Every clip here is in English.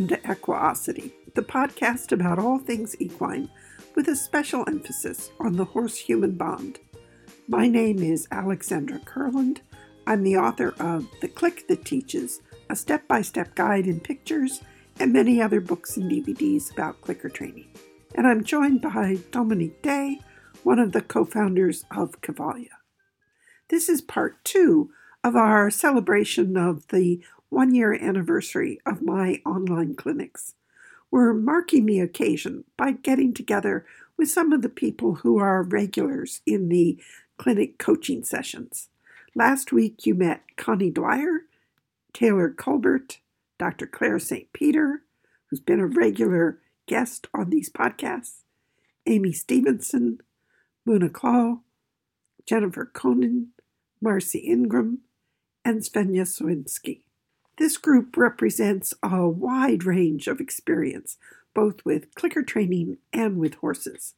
Welcome to Equiosity, the podcast about all things equine, with a special emphasis on the horse human bond. My name is Alexandra Kurland. I'm the author of The Click That Teaches, a step by step guide in pictures, and many other books and DVDs about clicker training. And I'm joined by Dominique Day, one of the co founders of Cavalia. This is part two of our celebration of the one year anniversary of my online clinics. We're marking the occasion by getting together with some of the people who are regulars in the clinic coaching sessions. Last week you met Connie Dwyer, Taylor Culbert, Dr. Claire St. Peter, who's been a regular guest on these podcasts, Amy Stevenson, Muna Clough, Jennifer Koning, Marcy Ingram, and Svenja Sawinski. This group represents a wide range of experience, both with clicker training and with horses.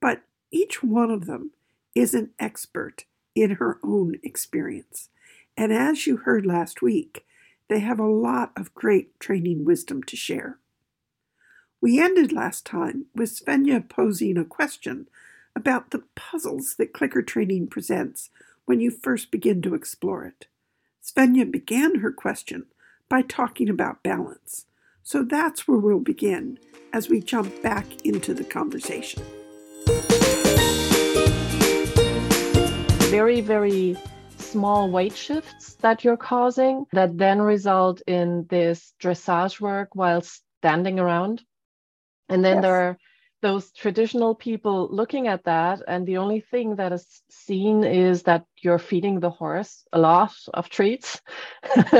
But each one of them is an expert in her own experience. And as you heard last week, they have a lot of great training wisdom to share. We ended last time with Svenja posing a question about the puzzles that clicker training presents when you first begin to explore it. Svenja began her question by talking about balance. So that's where we'll begin as we jump back into the conversation. Very, very small weight shifts that you're causing that then result in this dressage work while standing around. And then yes. there are those traditional people looking at that and the only thing that is seen is that you're feeding the horse a lot of treats.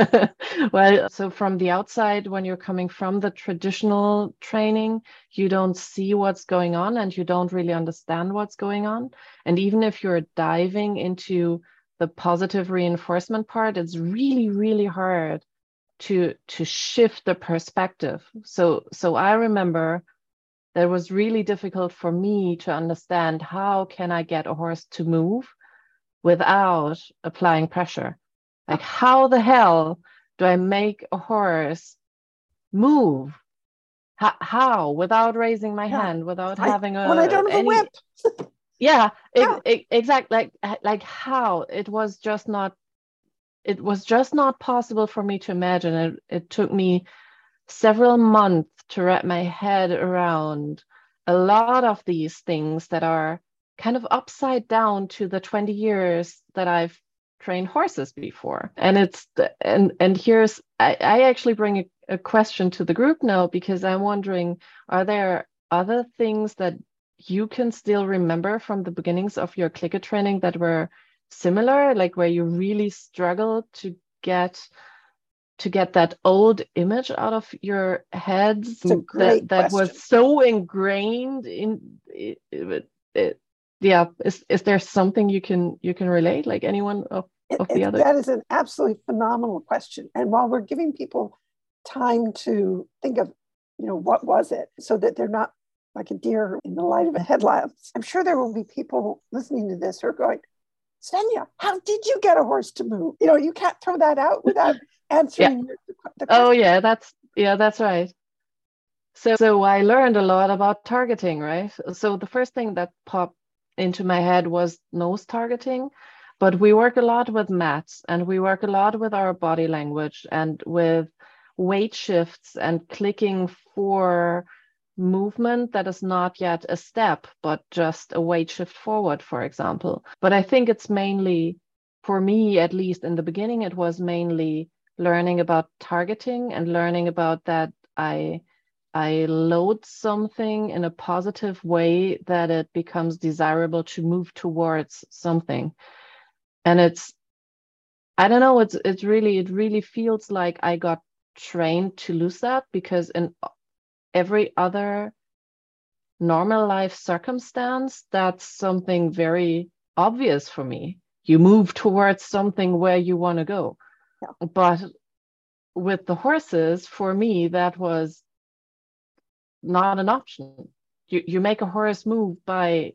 Well so from the outside when you're coming from the traditional training you don't see what's going on and you don't really understand what's going on. And even if you're diving into the positive reinforcement part it's really really hard to to shift the perspective. So so i remember that was really difficult for me to understand how can I get a horse to move without applying pressure? Like how the hell do I make a horse move? How, how? without raising my yeah. hand, without I, having a when I don't have any, a whip. yeah, yeah. exactly. Like like how it was just not. It was just not possible for me to imagine. It, it took me several months to wrap my head around a lot of these things that are kind of upside down to the 20 years that I've trained horses before. And it's and and here's I, I actually bring a, a question to the group now because I'm wondering, are there other things that you can still remember from the beginnings of your clicker training that were similar, like where you really struggled to get to get that old image out of your heads that, that was so ingrained in it, it, it, yeah is, is there something you can you can relate like anyone of, of the other that is an absolutely phenomenal question and while we're giving people time to think of you know what was it so that they're not like a deer in the light of a headlamps i'm sure there will be people listening to this who are going Svenja, how did you get a horse to move? You know, you can't throw that out without answering yeah. the, the oh yeah that's yeah that's right. So so i learned a lot about targeting right? So the first thing that popped into my head was nose targeting but we work a lot with mats and we work a lot with our body language and with weight shifts and clicking for movement that is not yet a step but just a weight shift forward for example. But i think it's mainly for me at least in the beginning it was mainly learning about targeting and learning about that I I load something in a positive way that it becomes desirable to move towards something. And it's I don't know, it's it's really it really feels like I got trained to lose that because in every other normal life circumstance, that's something very obvious for me. You move towards something where you want to go. Yeah. But with the horses, for me, that was not an option. You, you make a horse move by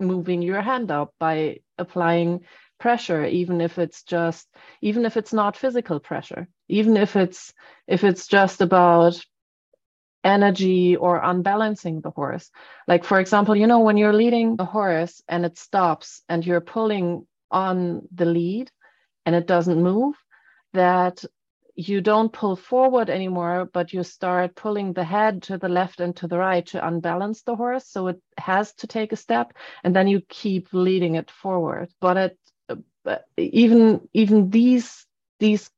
moving your hand up, by applying pressure, even if it's just, even if it's not physical pressure, even if it's if it's just about energy or unbalancing the horse. Like, for example, you know, when you're leading a horse and it stops and you're pulling on the lead and it doesn't move, that you don't pull forward anymore, but you start pulling the head to the left and to the right to unbalance the horse. So it has to take a step, and then you keep leading it forward. But it, uh, even even these these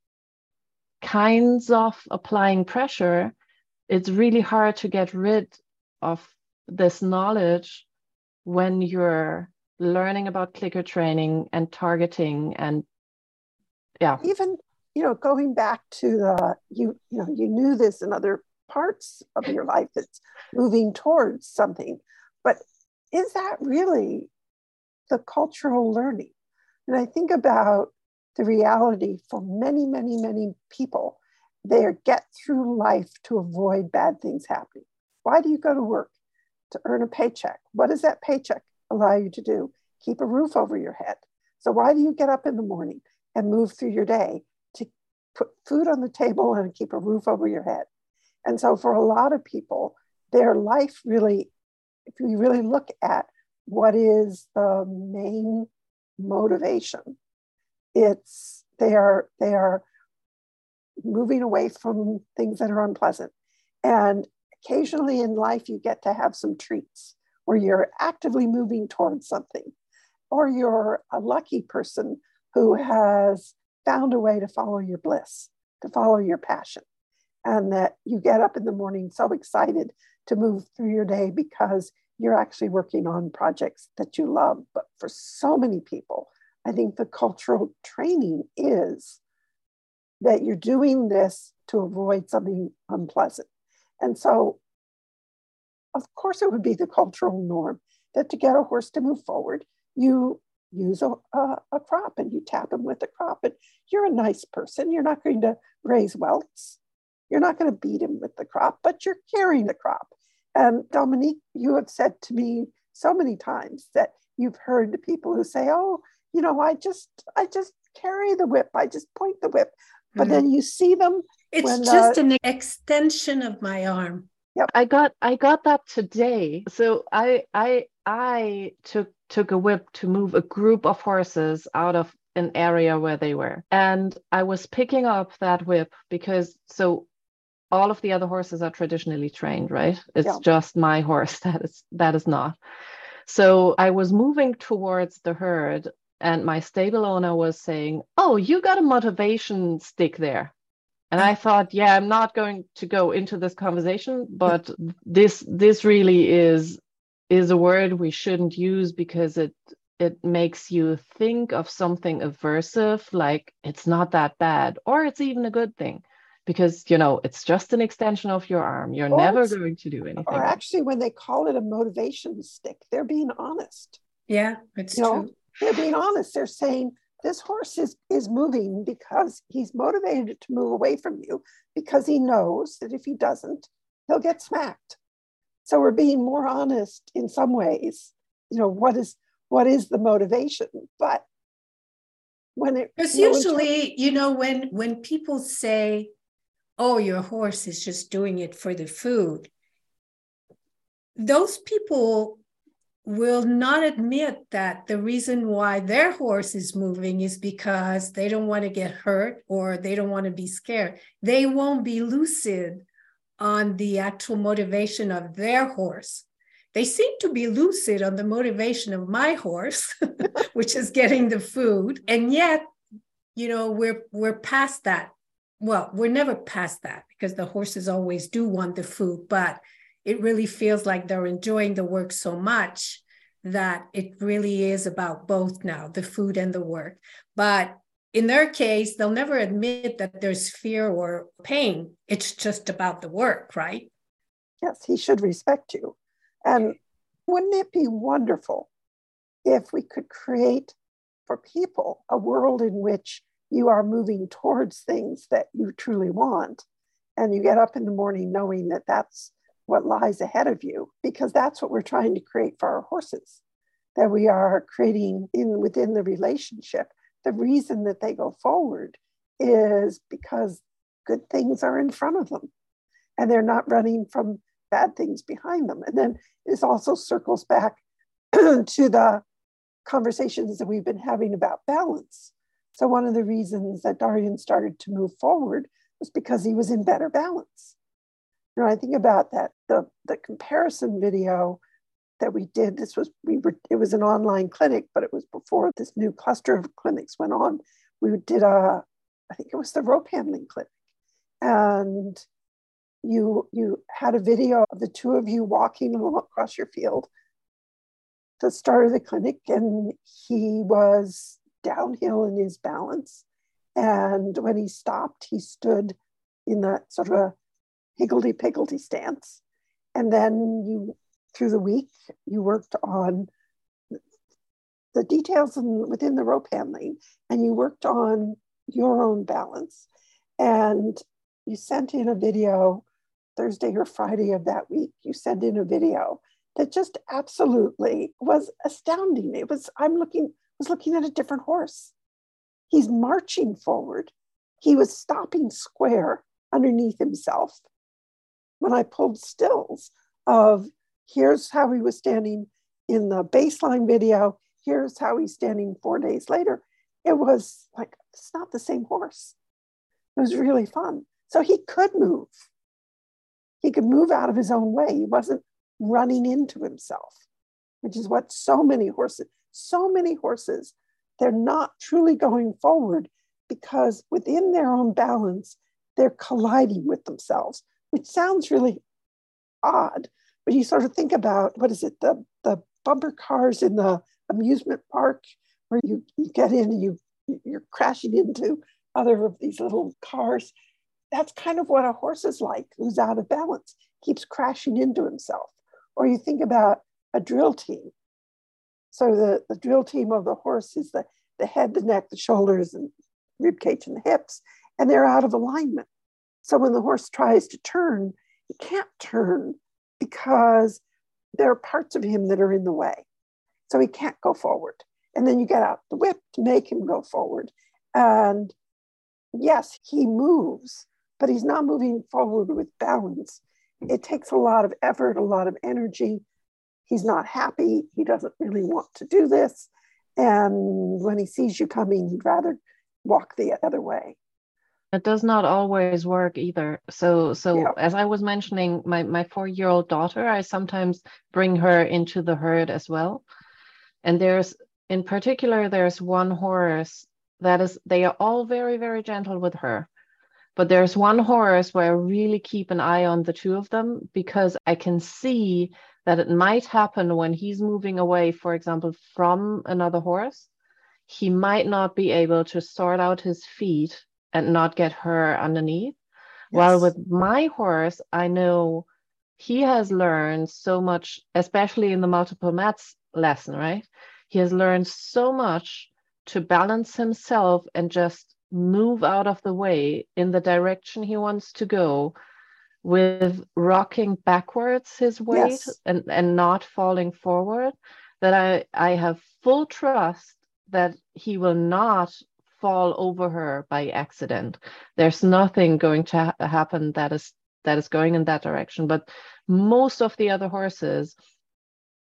kinds of applying pressure, it's really hard to get rid of this knowledge when you're learning about clicker training and targeting and yeah even you know going back to the you you know you knew this in other parts of your life that's moving towards something but is that really the cultural learning? And i think about the reality for many many many people they get through life to avoid bad things happening. Why do you go to work? To earn a paycheck. What does that paycheck allow you to do? Keep a roof over your head. So why do you get up in the morning and move through your day put food on the table and keep a roof over your head. And so, for a lot of people, their life really, if you really look at what is the main motivation, it's they are they are moving away from things that are unpleasant. And occasionally in life, you get to have some treats where you're actively moving towards something, or you're a lucky person who has found a way to follow your bliss, to follow your passion, and that you get up in the morning so excited to move through your day because you're actually working on projects that you love. But for so many people, I think the cultural training is that you're doing this to avoid something unpleasant. And so, of course, it would be the cultural norm that to get a horse to move forward, you use a, a, a, crop and you tap him with a crop. And you're a nice person. You're not going to raise welts. You're not going to beat him with the crop, but you're carrying the crop. And Dominique, you have said to me so many times that you've heard people who say, "Oh, you know, I just, I just carry the whip. I just point the whip." But mm-hmm. then you see them. It's when, just uh, an extension of my arm. Yep. I got, I got that today. So I, I, I took took a whip to move a group of horses out of an area where they were. And I was picking up that whip because so all of the other horses are traditionally trained, right? It's yeah. just my horse that is that is not. So I was moving towards the herd and my stable owner was saying, "Oh, you got a motivation stick there." And I thought, yeah, I'm not going to go into this conversation, but this this really is is a word we shouldn't use because it it makes you think of something aversive like it's not that bad or it's even a good thing because you know it's just an extension of your arm. You're or never going to do anything. or actually when they call it a motivation stick they're being honest. Yeah it's you true. know, they're being honest. They're saying this horse is is moving because he's motivated to move away from you because he knows that if he doesn't he'll get smacked. So we're being more honest in some ways you know what is what is the motivation? But when it because you know, usually you know when when people say oh your horse is just doing it for the food those people will not admit that the reason why their horse is moving is because they don't want to get hurt or they don't want to be scared. They won't be lucid on the actual motivation of their horse. They seem to be lucid on the motivation of my horse, which is getting the food. And yet, you know, we're we're past that. Well, we're never past that because the horses always do want the food, but it really feels like they're enjoying the work so much that it really is about both now the food and the work. But in their case, they'll never admit that there's fear or pain. It's just about the work, right? Yes, he should respect you. And wouldn't it be wonderful if we could create for people a world in which you are moving towards things that you truly want and you get up in the morning knowing that that's what lies ahead of you because that's what we're trying to create for our horses that we are creating in within the relationship the reason that they go forward is because good things are in front of them. and they're not running from bad things behind them. And then this also circles back to the conversations that we've been having about balance. So, one of the reasons that Darian started to move forward was because he was in better balance. You know, I think about that the, the comparison video that we did. This was we were it was an online clinic, but it was before this new cluster of clinics went on. We did a, I think it was the rope handling clinic, and you you had a video of the two of you walking across your field the start of the clinic and he was downhill in his balance and when he stopped he stood in that sort of a higgledy piggledy stance and then you through the week you worked on the details in, within the rope handling and you worked on your own balance and you sent in a video Thursday or Friday of that week, you send in a video that just absolutely was astounding. It was, I'm looking, was looking at a different horse. He's marching forward. He was stopping square underneath himself. When I pulled stills of here's how he was standing in the baseline video, here's how he's standing four days later, it was like, it's not the same horse. It was really fun. So he could move. He could move out of his own way. He wasn't running into himself, which is what so many horses, so many horses, they're not truly going forward because within their own balance, they're colliding with themselves, which sounds really odd. But you sort of think about what is it, the, the bumper cars in the amusement park where you, you get in and you you're crashing into other of these little cars that's kind of what a horse is like who's out of balance, keeps crashing into himself. Or you think about a drill team. So the, the drill team of the horse is the, the head, the neck, the shoulders, and rib cage and the hips, and they're out of alignment. So when the horse tries to turn, he can't turn because there are parts of him that are in the way. So he can't go forward. And then you get out the whip to make him go forward. And yes, he moves, but he's not moving forward with balance. It takes a lot of effort, a lot of energy. He's not happy. He doesn't really want to do this. And when he sees you coming, he'd rather walk the other way. It does not always work either. So, so yeah. as I was mentioning, my my four year old daughter, I sometimes bring her into the herd as well. And there's, in particular, there's one horse that is. They are all very very gentle with her but there's one horse where I really keep an eye on the two of them because I can see that it might happen when he's moving away, for example, from another horse. He might not be able to sort out his feet and not get her underneath. Yes. While with my horse, I know he has learned so much, especially in the multiple mats lesson, right? He has learned so much to balance himself and just move out of the way in the direction he wants to go with rocking backwards his weight yes. and, and not falling forward that I, I have full trust that he will not fall over her by accident there's nothing going to ha- happen that is that is going in that direction but most of the other horses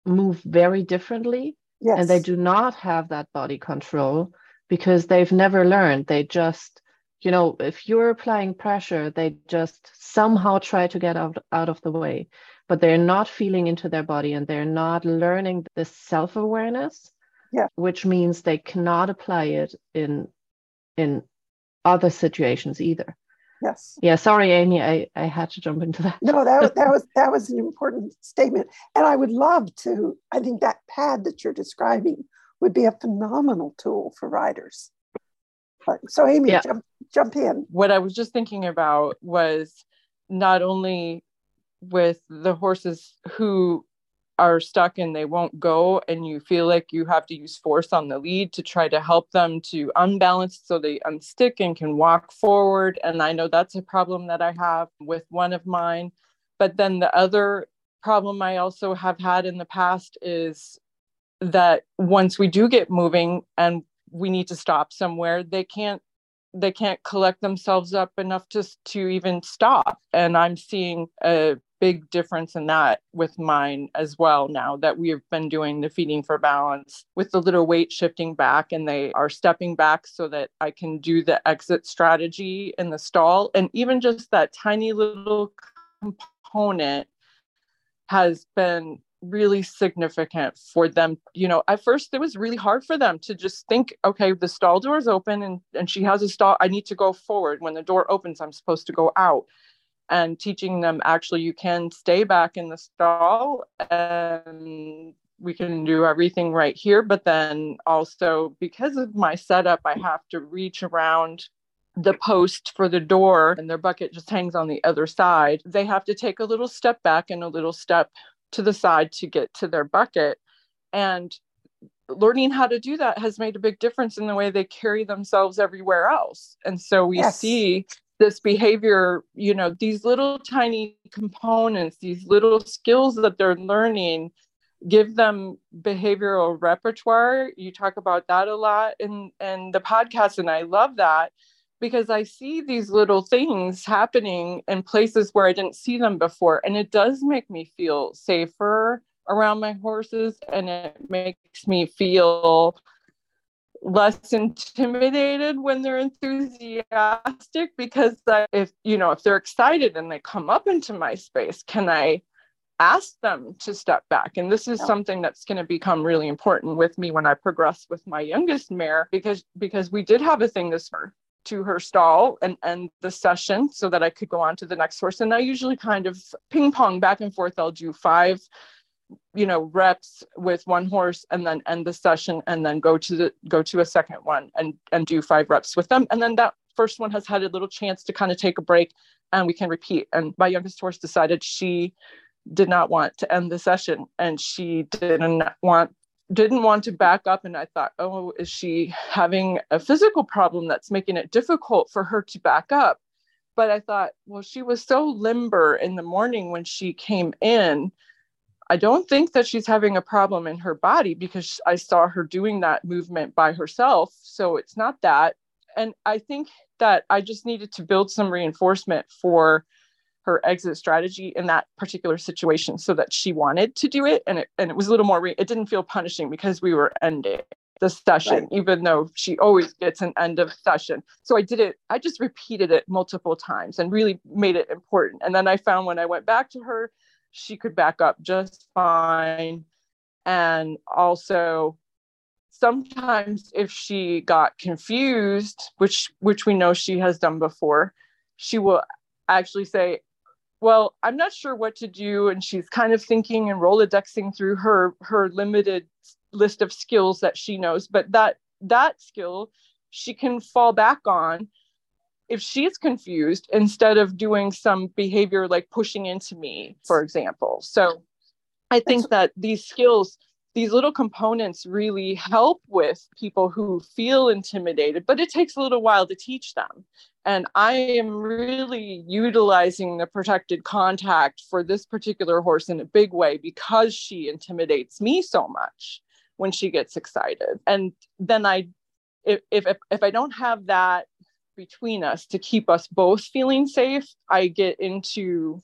move very differently yes. and they do not have that body control because they've never learned. They just, you know, if you're applying pressure, they just somehow try to get out, out of the way, but they're not feeling into their body and they're not learning this self awareness. Yeah. Which means they cannot apply it in in other situations either. Yes. Yeah. Sorry, Amy. I, I had to jump into that. No, that was that was that was an important statement, and I would love to. I think that pad that you're describing would be a phenomenal tool for riders. So, Amy, yeah. jump, jump in. What I was just thinking about was not only with the horses who are stuck and they won't go, and you feel like you have to use force on the lead to try to help them to unbalance so they unstick and can walk forward. And I know that's a problem that I have with one of mine. But then the other problem I also have had in the past is that once we do get moving and we need to stop somewhere, they can't they can't collect themselves up enough to to even stop and i'm seeing a big difference in that with mine as well now that we've been doing the feeding for balance with the little weight shifting back and they are stepping back so that I can do the exit strategy in the stall. And even just that tiny little component has been really significant for them. You know at first it was really hard for them to just think okay the stall door is open and and she has a stall. I need to go forward. When the door opens i'm supposed to go out and teaching them actually you can stay back in the stall and we can do everything right here but then also because of my setup i have to reach around the post for the door and their bucket just hangs on the other side they have to take a little step back and a little step to the side to get to their bucket and learning how to do that has made a big difference in the way they carry themselves everywhere else and so we yes. see this behavior you know these little tiny components these little skills that they're learning give them behavioral repertoire. You talk about that a lot in in the podcast and i love that because i see these little things happening in places where i didn't see them before and it does make me feel safer around my horses and it makes me feel less intimidated when they're enthusiastic because uh, if you know if they're excited and they come up into my space can i ask them to step back and this is something that's going to become really important with me when i progress with my youngest mare because because we did have a thing this year to her stall and end the session so that I could go on to the next horse. And I usually kind of ping pong back and forth. I'll do five you know reps with one horse and then end the session and then go to the go to a second one and and do five reps with them. And then that first one has had a little chance to kind of take a break and we can repeat. And my youngest horse decided she did not want to end the session and she didn't want didn't want to back up. And i thought oh is she having a physical problem that's making it difficult for her to back up? But i thought well she was so limber in the morning when she came in I don't think that she's having a problem in her body because I saw her doing that movement by herself. So it's not that. And I think that I just needed to build some reinforcement for her exit strategy in that particular situation so that she wanted to do it. And it, and it was a little more, re- it didn't feel punishing because we were ending the session, right. even though she always gets an end of session. So I did it, I just repeated it multiple times and really made it important. And then I found when I went back to her, she could back up just fine. And also, sometimes if she got confused, which which we know she has done before, she will actually say, "Well, I'm not sure what to do," and she's kind of thinking and rolodexing through her her limited list of skills that she knows. But that that skill she can fall back on if she's confused instead of doing some behavior like pushing into me for example. So i think that these skills these little components really help with people who feel intimidated but it takes a little while to teach them. And i am really utilizing the protected contact for this particular horse in a big way because she intimidates me so much when she gets excited. And then i if if if i don't have that between us to keep us both feeling safe, I get into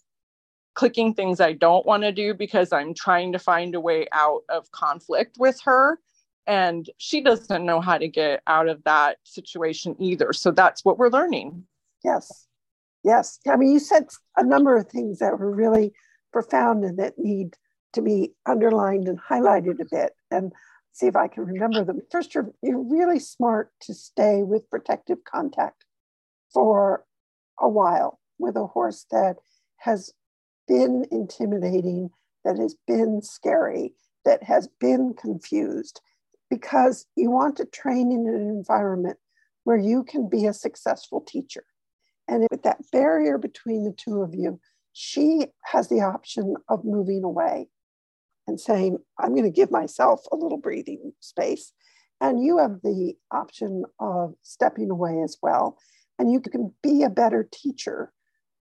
clicking things I don't want to do because I'm trying to find a way out of conflict with her. And she doesn't know how to get out of that situation either. So that's what we're learning. Yes. Yes. I mean, you said a number of things that were really profound and that need to be underlined and highlighted a bit. And see if I can remember them. First, you're, you're really smart to stay with protective contact for a while with a horse that has been intimidating, that has been scary, that has been confused, because you want to train in an environment where you can be a successful teacher. And with that barrier between the two of you, she has the option of moving away and saying, I'm going to give myself a little breathing space. And you have the option of stepping away as well. And you can be a better teacher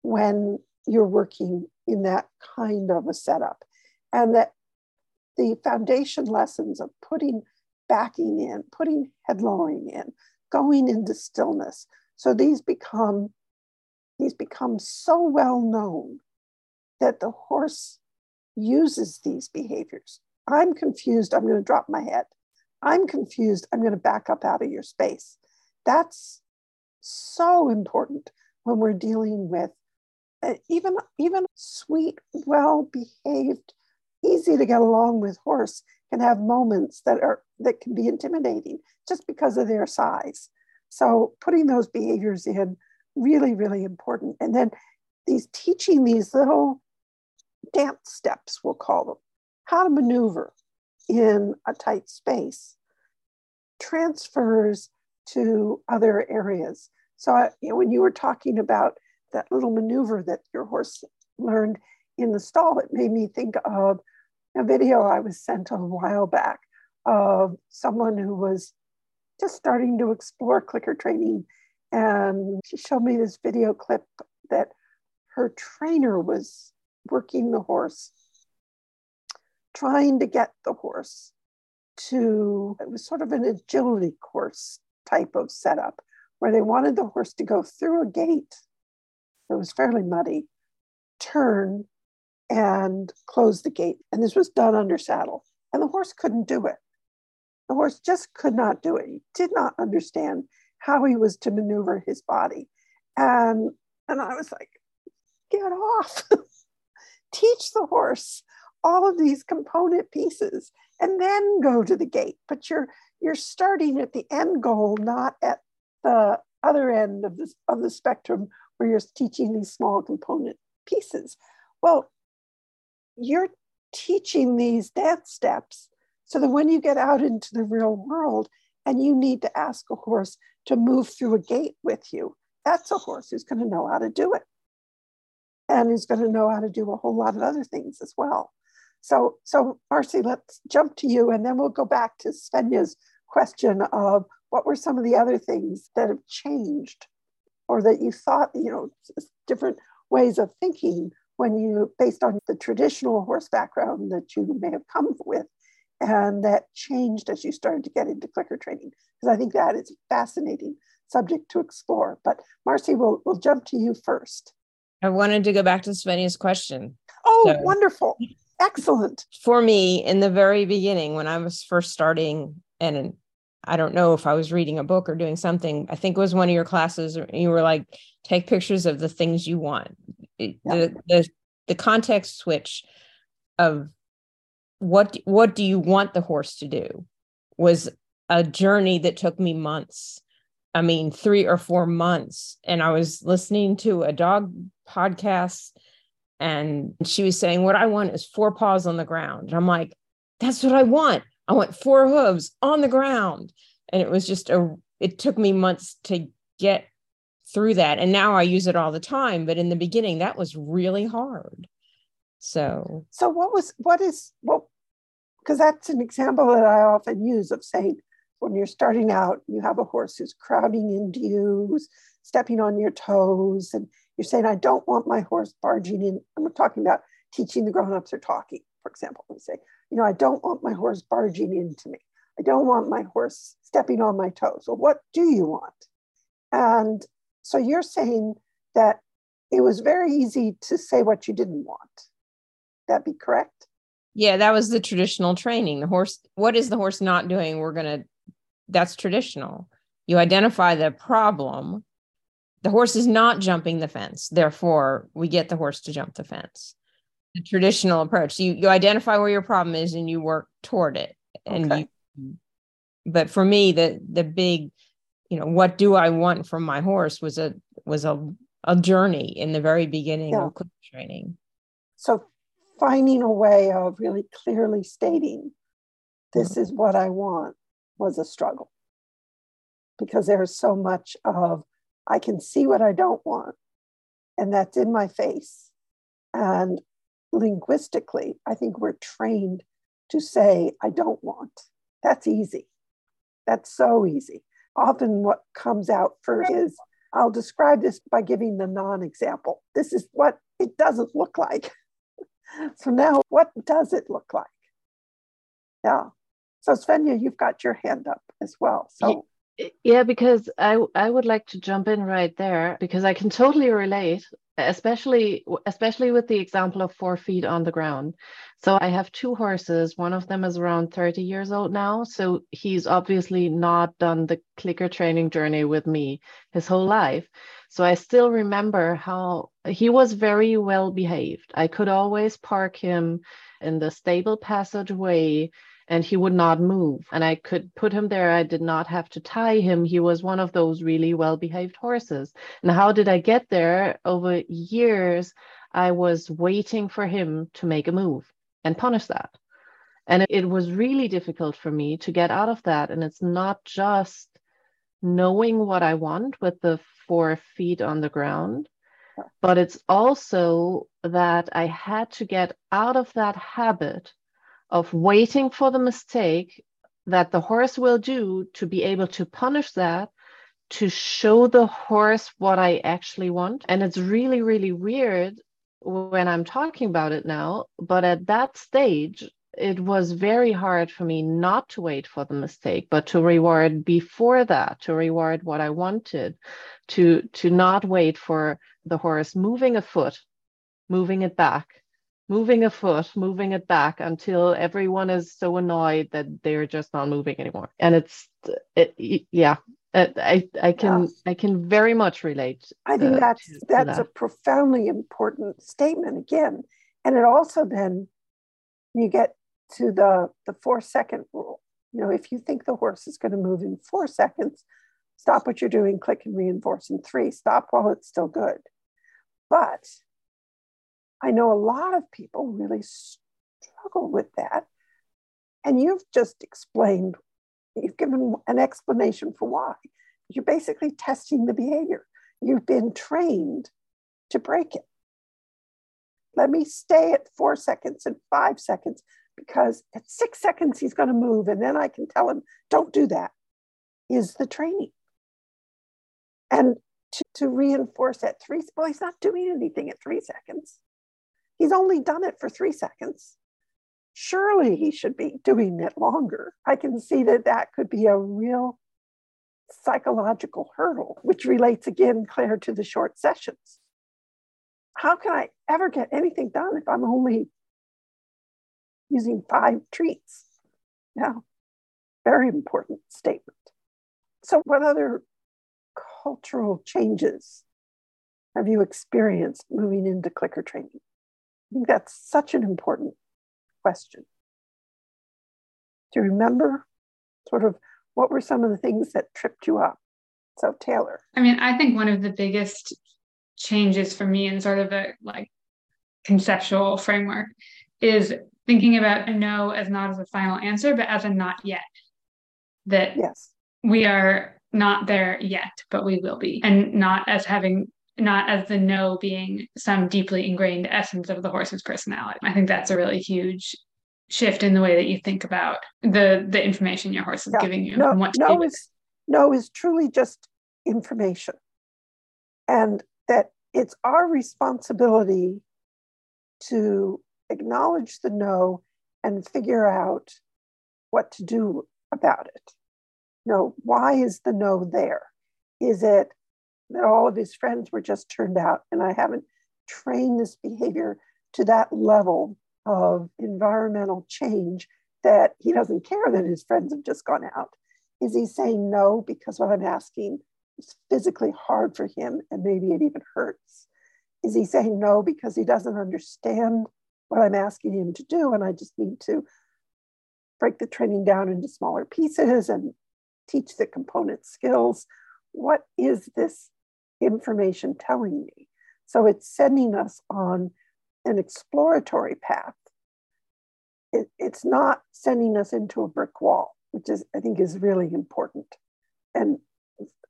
when you're working in that kind of a setup. And that the foundation lessons of putting backing in, putting head lowering in, going into stillness. So these become these become so well known that the horse uses these behaviors. I'm confused, I'm going to drop my head. I'm confused, I'm going to back up out of your space. That's so important when we're dealing with uh, even even sweet, well behaved, easy to get along with horse can have moments that are that can be intimidating just because of their size. So putting those behaviors in really really important and then these teaching these little dance steps we'll call them how to maneuver in a tight space transfers to other areas so I, you know, when you were talking about that little maneuver that your horse learned in the stall it made me think of a video i was sent a while back of someone who was just starting to explore clicker training. And she showed me this video clip that her trainer was working the horse, trying to get the horse to, it was sort of an agility course type of setup where they wanted the horse to go through a gate that was fairly muddy, turn and close the gate. And this was done under saddle. And the horse couldn't do it. The horse just could not do it. He did not understand how he was to maneuver his body. And, and I was like, get off. Teach the horse all of these component pieces and then go to the gate. But you're you're starting at the end goal, not at the other end of the, of the spectrum where you're teaching these small component pieces. Well, you're teaching these dance steps so that when you get out into the real world and you need to ask a horse to move through a gate with you. That's a horse who's going to know how to do it and who's going to know how to do a whole lot of other things as well. So, so Marcy, let's jump to you and then we'll go back to Svenja's question of what were some of the other things that have changed? Or that you thought, you know, different ways of thinking when you, based on the traditional horse background that you may have come with and that changed as you started to get into clicker training? Because i think that is a fascinating subject to explore but marcy we'll, we'll jump to you first. I wanted to go back to svenja's question. Oh so, wonderful. Excellent. For me in the very beginning when i was first starting and i don't know if i was reading a book or doing something. I think it was one of your classes you were like take pictures of the things you want. Yeah. the, the the context switch of what what do you want the horse to do was a journey that took me months. I mean 3 or 4 months. And i was listening to a dog podcast and she was saying what i want is four paws on the ground. And i'm like that's what i want i want four hooves on the ground and it was just a it took me months to get through that and now i use it all the time but in the beginning that was really hard so, so what was what is what? Because that's an example that I often use of saying when you're starting out, you have a horse who's crowding into you, who's stepping on your toes, and you're saying, "I don't want my horse barging in." I'm talking about teaching the grown-ups or talking, for example. We say, "You know, I don't want my horse barging into me. I don't want my horse stepping on my toes." Well, what do you want? And so you're saying that it was very easy to say what you didn't want that be correct? Yeah, that was the traditional training. The horse, what is the horse not doing? We're going to, that's traditional. You identify the problem. The horse is not jumping the fence. Therefore, we get the horse to jump the fence. The traditional approach. You, you identify where your problem is and you work toward it. And okay. you, but for me, the, the big, you know, what do I want from my horse was a, was a, a journey in the very beginning yeah. of training. So finding a way of really clearly stating this mm-hmm. is what I want was a struggle because there's so much of I can see what I don't want and that's in my face. And linguistically, I think we're trained to say, I don't want. That's easy. That's so easy. Often, what comes out first is I'll describe this by giving the non example. This is what it doesn't look like. so now what does it look like? Yeah. So Svenja, you've got your hand up as well. So Yeah, because I I would like to jump in right there because I can totally relate, especially especially with the example of four feet on the ground. So I have two horses. One of them is around 30 years old now. So he's obviously not done the clicker training journey with me his whole life. So I still remember how he was very well behaved. I could always park him in the stable passageway and he would not move. And I could put him there. I did not have to tie him. He was one of those really well behaved horses. And how did I get there? Over years, I was waiting for him to make a move and punish that. And it was really difficult for me to get out of that. And it's not just knowing what I want with the four feet on the ground, but it's also that I had to get out of that habit of waiting for the mistake that the horse will do to be able to punish that to show the horse what I actually want. And it's really, really weird when I'm talking about it now. But at that stage, it was very hard for me not to wait for the mistake, but to reward before that, to reward what I wanted, to to not wait for the horse moving a foot, moving it back, moving a foot, moving it back until everyone is so annoyed that they're just not moving anymore. And it's, it, yeah, I I can yeah. I can very much relate. I think uh, that's to, that's that. a profoundly important statement again, and it also then you get to the the four second rule. You know, if you think the horse is going to move in four seconds, stop what you're doing, click and reinforce in three. Stop while it's still good. But I know a lot of people really struggle with that. And you've just explained, you've given an explanation for why. You're basically testing the behavior. You've been trained to break it. Let me stay at four seconds and five seconds because at six seconds he's going to move, and then I can tell him, don't do that, is the training. And to, to reinforce at three, well, he's not doing anything at three seconds. He's only done it for three seconds. Surely he should be doing it longer. I can see that that could be a real psychological hurdle, which relates again, Claire, to the short sessions. How can I ever get anything done if I'm only using five treats? Now, very important statement. So, what other cultural changes have you experienced moving into clicker training? I think that's such an important question. Do you remember sort of what were some of the things that tripped you up? So, Taylor. I mean, I think one of the biggest changes for me in sort of a like conceptual framework is thinking about a no as not as a final answer, but as a not yet. That yes, we are not there yet, but we will be, and not as having not as the no being some deeply ingrained essence of the horse's personality. I think that's a really huge shift in the way that you think about the the information your horse is yeah. giving you no, and what to no is no is truly just information and that it's our responsibility to acknowledge the no and figure out what to do about it you know why is the no there is it that all of his friends were just turned out, and I haven't trained this behavior to that level of environmental change that he doesn't care that his friends have just gone out. Is he saying no because what I'm asking is physically hard for him and maybe it even hurts? Is he saying no because he doesn't understand what I'm asking him to do and I just need to break the training down into smaller pieces and teach the component skills? What is this information telling me? So it's sending us on an exploratory path. It, it's not sending us into a brick wall, which is I think is really important. And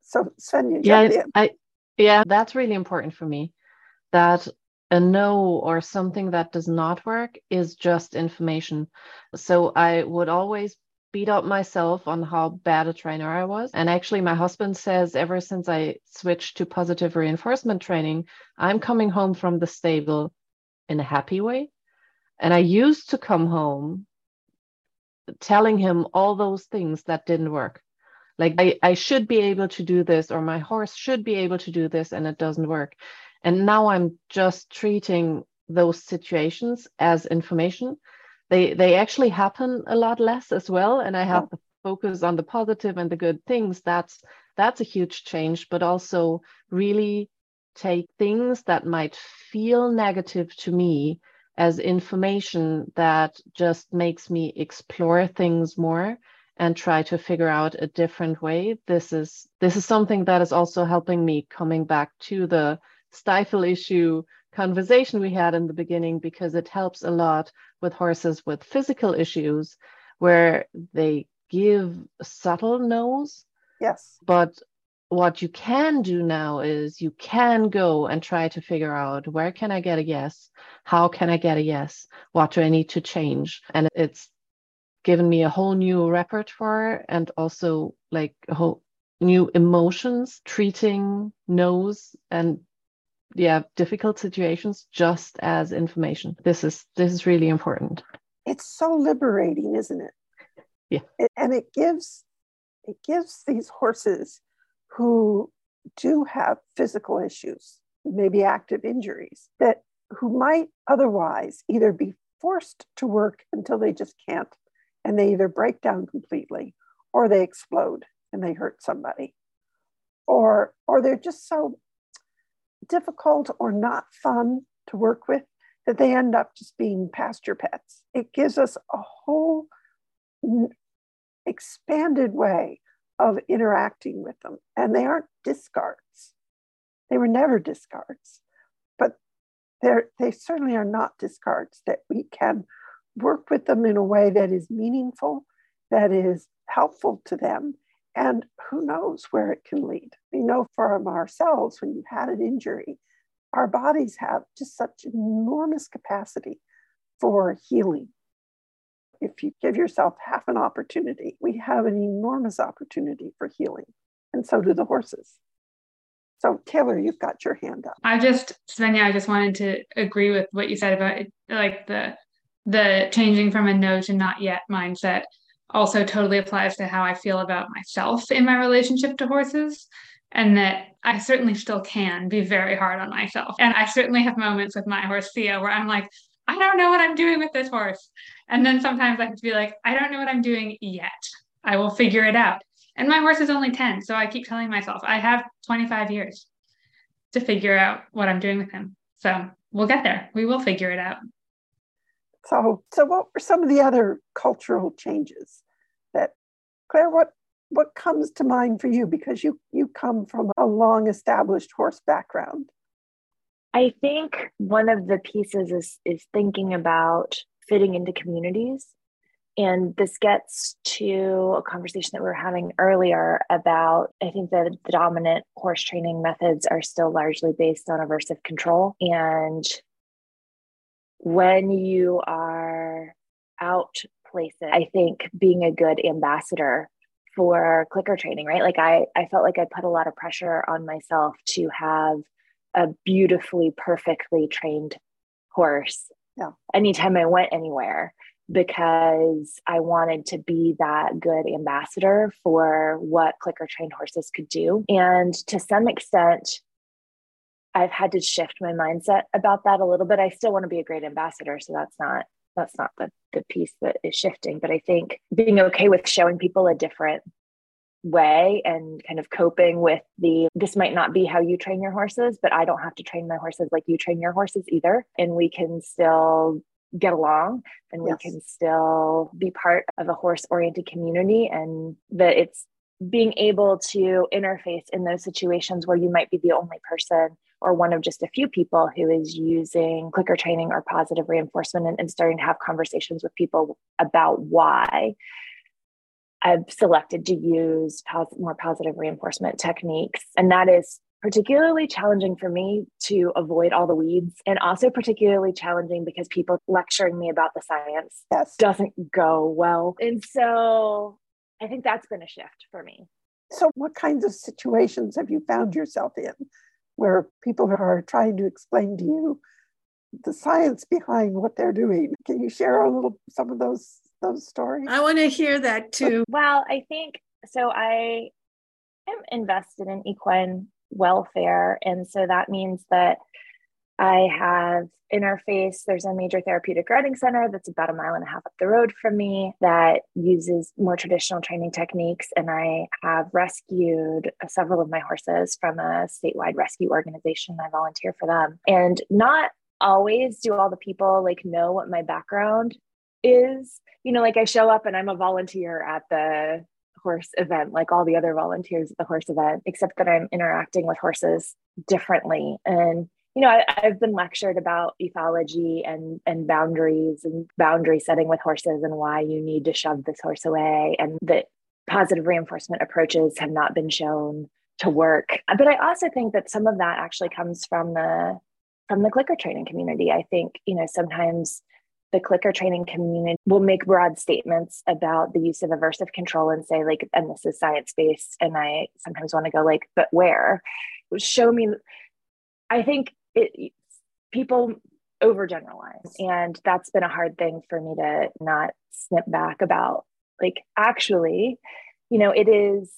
so Svenja, yeah, I, yeah, that's really important for me. That a no or something that does not work is just information. So I would always beat up myself on how bad a trainer I was. And actually, my husband says ever since I switched to positive reinforcement training, I'm coming home from the stable in a happy way. And I used to come home telling him all those things that didn't work. like I, I should be able to do this or my horse should be able to do this and it doesn't work and now i'm just treating those situations as information they they actually happen a lot less as well and i have to focus on the positive and the good things. That's that's a huge change but also really take things that might feel negative to me as information that just makes me explore things more and try to figure out a different way. This is this is something that is also helping me coming back to the stifle issue conversation we had in the beginning because it helps a lot with horses with physical issues where they give subtle no's. Yes. But what you can do now is you can go and try to figure out where can i get a yes how can i get a yes what do i need to change? And it's given me a whole new repertoire and also like a whole new emotions treating no's and yeah difficult situations just as information. This is this is really important. It's so liberating isn't it? Yeah. It, and it gives it gives these horses who do have physical issues maybe active injuries that who might otherwise either be forced to work until they just can't and they either break down completely or they explode and they hurt somebody or or they're just so difficult or not fun to work with that they end up just being pasture pets. It gives us a whole expanded way of interacting with them. And they aren't discards. They were never discards, but they certainly are not discards that we can work with them in a way that is meaningful, that is helpful to them, and who knows where it can lead. We know from ourselves when you've had an injury, our bodies have just such enormous capacity for healing. If you give yourself half an opportunity, we have an enormous opportunity for healing. And so do the horses. So Taylor, you've got your hand up. I just Svenja, I just wanted to agree with what you said about it, like the the changing from a no to not yet mindset also totally applies to how I feel about myself in my relationship to horses. And that I certainly still can be very hard on myself. And I certainly have moments with my horse, Theo, where I'm like, I don't know what I'm doing with this horse. And then sometimes I have to be like, I don't know what I'm doing yet. I will figure it out. And my horse is only 10. So I keep telling myself, I have 25 years to figure out what I'm doing with him. So we'll get there. We will figure it out. So, so what were some of the other cultural changes that, Claire? What what comes to mind for you because you you come from a long established horse background? I think one of the pieces is is thinking about fitting into communities. And this gets to a conversation that we were having earlier about I think that the dominant horse training methods are still largely based on aversive control. And when you are out places, I think being a good ambassador for clicker training, right? Like I, I felt like I put a lot of pressure on myself to have a beautifully, perfectly trained horse yeah. anytime I went anywhere because I wanted to be that good ambassador for what clicker trained horses could do. And to some extent, I've had to shift my mindset about that a little bit. I still want to be a great ambassador, so that's not that's not the the piece that is shifting. But I think being okay with showing people a different way and kind of coping with the this might not be how you train your horses, but I don't have to train my horses like you train your horses either, and we can still get along and we can still be part of a horse oriented community and that it's being able to interface in those situations where you might be the only person or one of just a few people who is using clicker training or positive reinforcement and, and starting to have conversations with people about why I've selected to use pos- more positive reinforcement techniques. And that is particularly challenging for me to avoid all the weeds and also particularly challenging because people lecturing me about the science yes. doesn't go well. And so I think that's been a shift for me. So, what kinds of situations have you found yourself in where people are trying to explain to you the science behind what they're doing. Can you share a little some of those those stories? I want to hear that too. Well, I think so I am invested in equine welfare. And so that means that I have interface. There's a major therapeutic riding center that's about a mile and a half up the road from me that uses more traditional training techniques. And I have rescued several of my horses from a statewide rescue organization. I volunteer for them. And not always do all the people like know what my background is. You know, like I show up and I'm a volunteer at the horse event, like all the other volunteers at the horse event, except that I'm interacting with horses differently. And you know, I, have been lectured about ethology and and boundaries and boundary setting with horses and why you need to shove this horse away, and that positive reinforcement approaches have not been shown to work. But I also think that some of that actually comes from the from the clicker training community. I think you know sometimes the clicker training community will make broad statements about the use of aversive control and say like and this is science based and i sometimes want to go like but where show me i think it people overgeneralize and that's been a hard thing for me to not snip back about. Like actually you know it is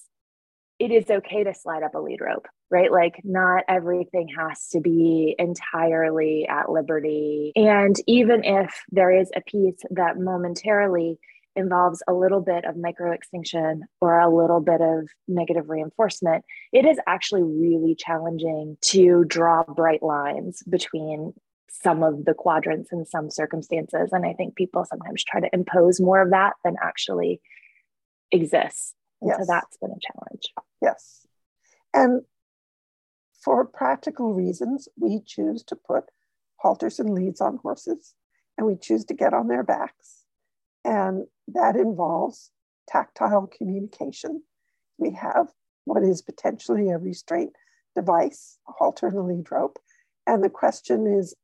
it is okay to slide up a lead rope right? Like not everything has to be entirely at liberty. And even if there is a piece that momentarily involves a little bit of micro extinction or a little bit of negative reinforcement, it is actually really challenging to draw bright lines between some of the quadrants in some circumstances. And I think people sometimes try to impose more of that than actually exists. And yes. so that's been a challenge. Yes. And for practical reasons, we choose to put halters and leads on horses and we choose to get on their backs and that involves tactile communication. We have what is potentially a restraint device, a halter and a lead rope. And the question is,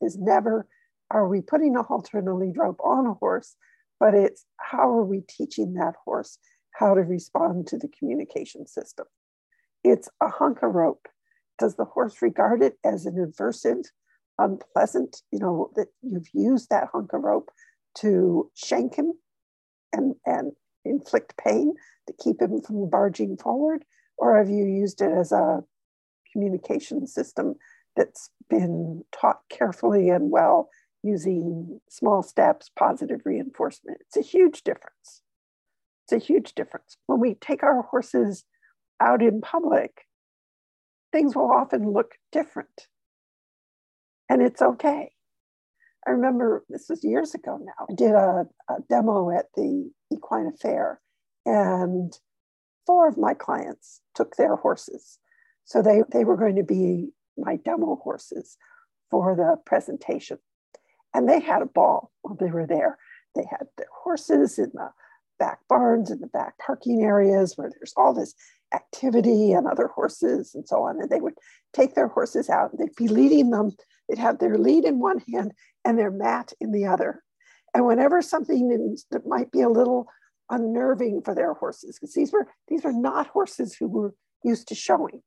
is never, are we putting a halter and a lead rope on a horse, but it's how are we teaching that horse how to respond to the communication system? It's a hunk of rope. Does the horse regard it as an aversive, unpleasant, you know, that you've used that hunk of rope to shank him and, and inflict pain to keep him from barging forward? Or have you used it as a communication system that's been taught carefully and well using small steps, positive reinforcement? It's a huge difference. It's a huge difference. When we take our horses out in public, things will often look different. And it's okay. I remember this was years ago now. I did a, a demo at the Equine Affaire, and four of my clients took their horses. So they, they were going to be my demo horses for the presentation. And they had a ball while they were there. They had their horses in the back barns, and the back parking areas where there's all this activity and other horses and so on. And they would take their horses out and they'd be leading them. They'd have their lead in one hand and their mat in the other. And whenever something that might be a little unnerving for their horses, because these were these were not horses who were used to showing.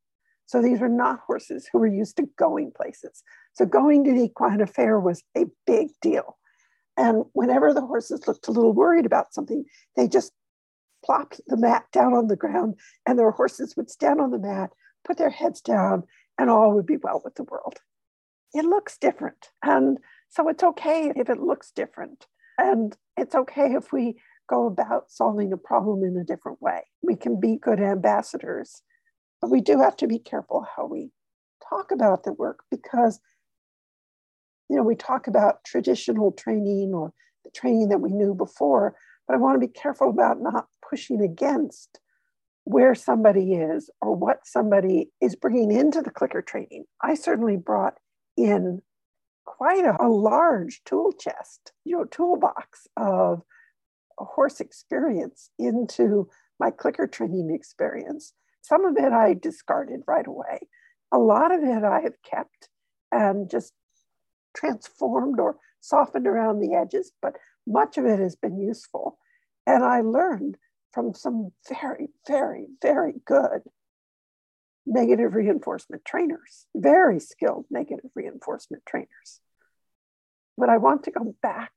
So these were not horses who were used to going places. So going to the Equine Affaire was a big deal. And whenever the horses looked a little worried about something, they just plopped the mat down on the ground and their horses would stand on the mat, put their heads down, and all would be well with the world. It looks different. And so it's okay if it looks different. And it's okay if we go about solving a problem in a different way. We can be good ambassadors, but we do have to be careful how we talk about the work because you know we talk about traditional training or the training that we knew before but i want to be careful about not pushing against where somebody is or what somebody is bringing into the clicker training i certainly brought in quite a, a large tool chest, you know, toolbox of a horse experience into my clicker training experience. Some of it I discarded right away. A lot of it I have kept and just transformed or softened around the edges, but much of it has been useful. And I learned from some very, very, very good negative reinforcement trainers, very skilled negative reinforcement trainers. But I want to go back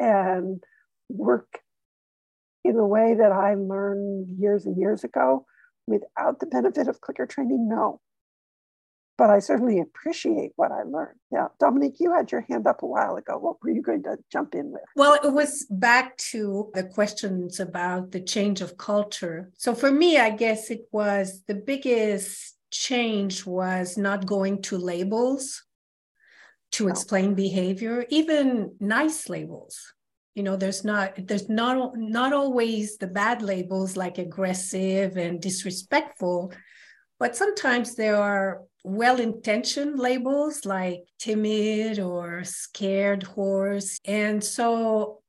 and work in a way that I learned years and years ago without the benefit of clicker training? No. But I certainly appreciate what I learned. Yeah. Dominique, you had your hand up a while ago. What were you going to jump in with? Well, it was back to the questions about the change of culture. So for me, I guess it was the biggest change was not going to labels to explain behavior, even nice labels. You know, there's not there's not not always the bad labels like aggressive and disrespectful, but sometimes there are well-intentioned labels like timid or scared horse. And so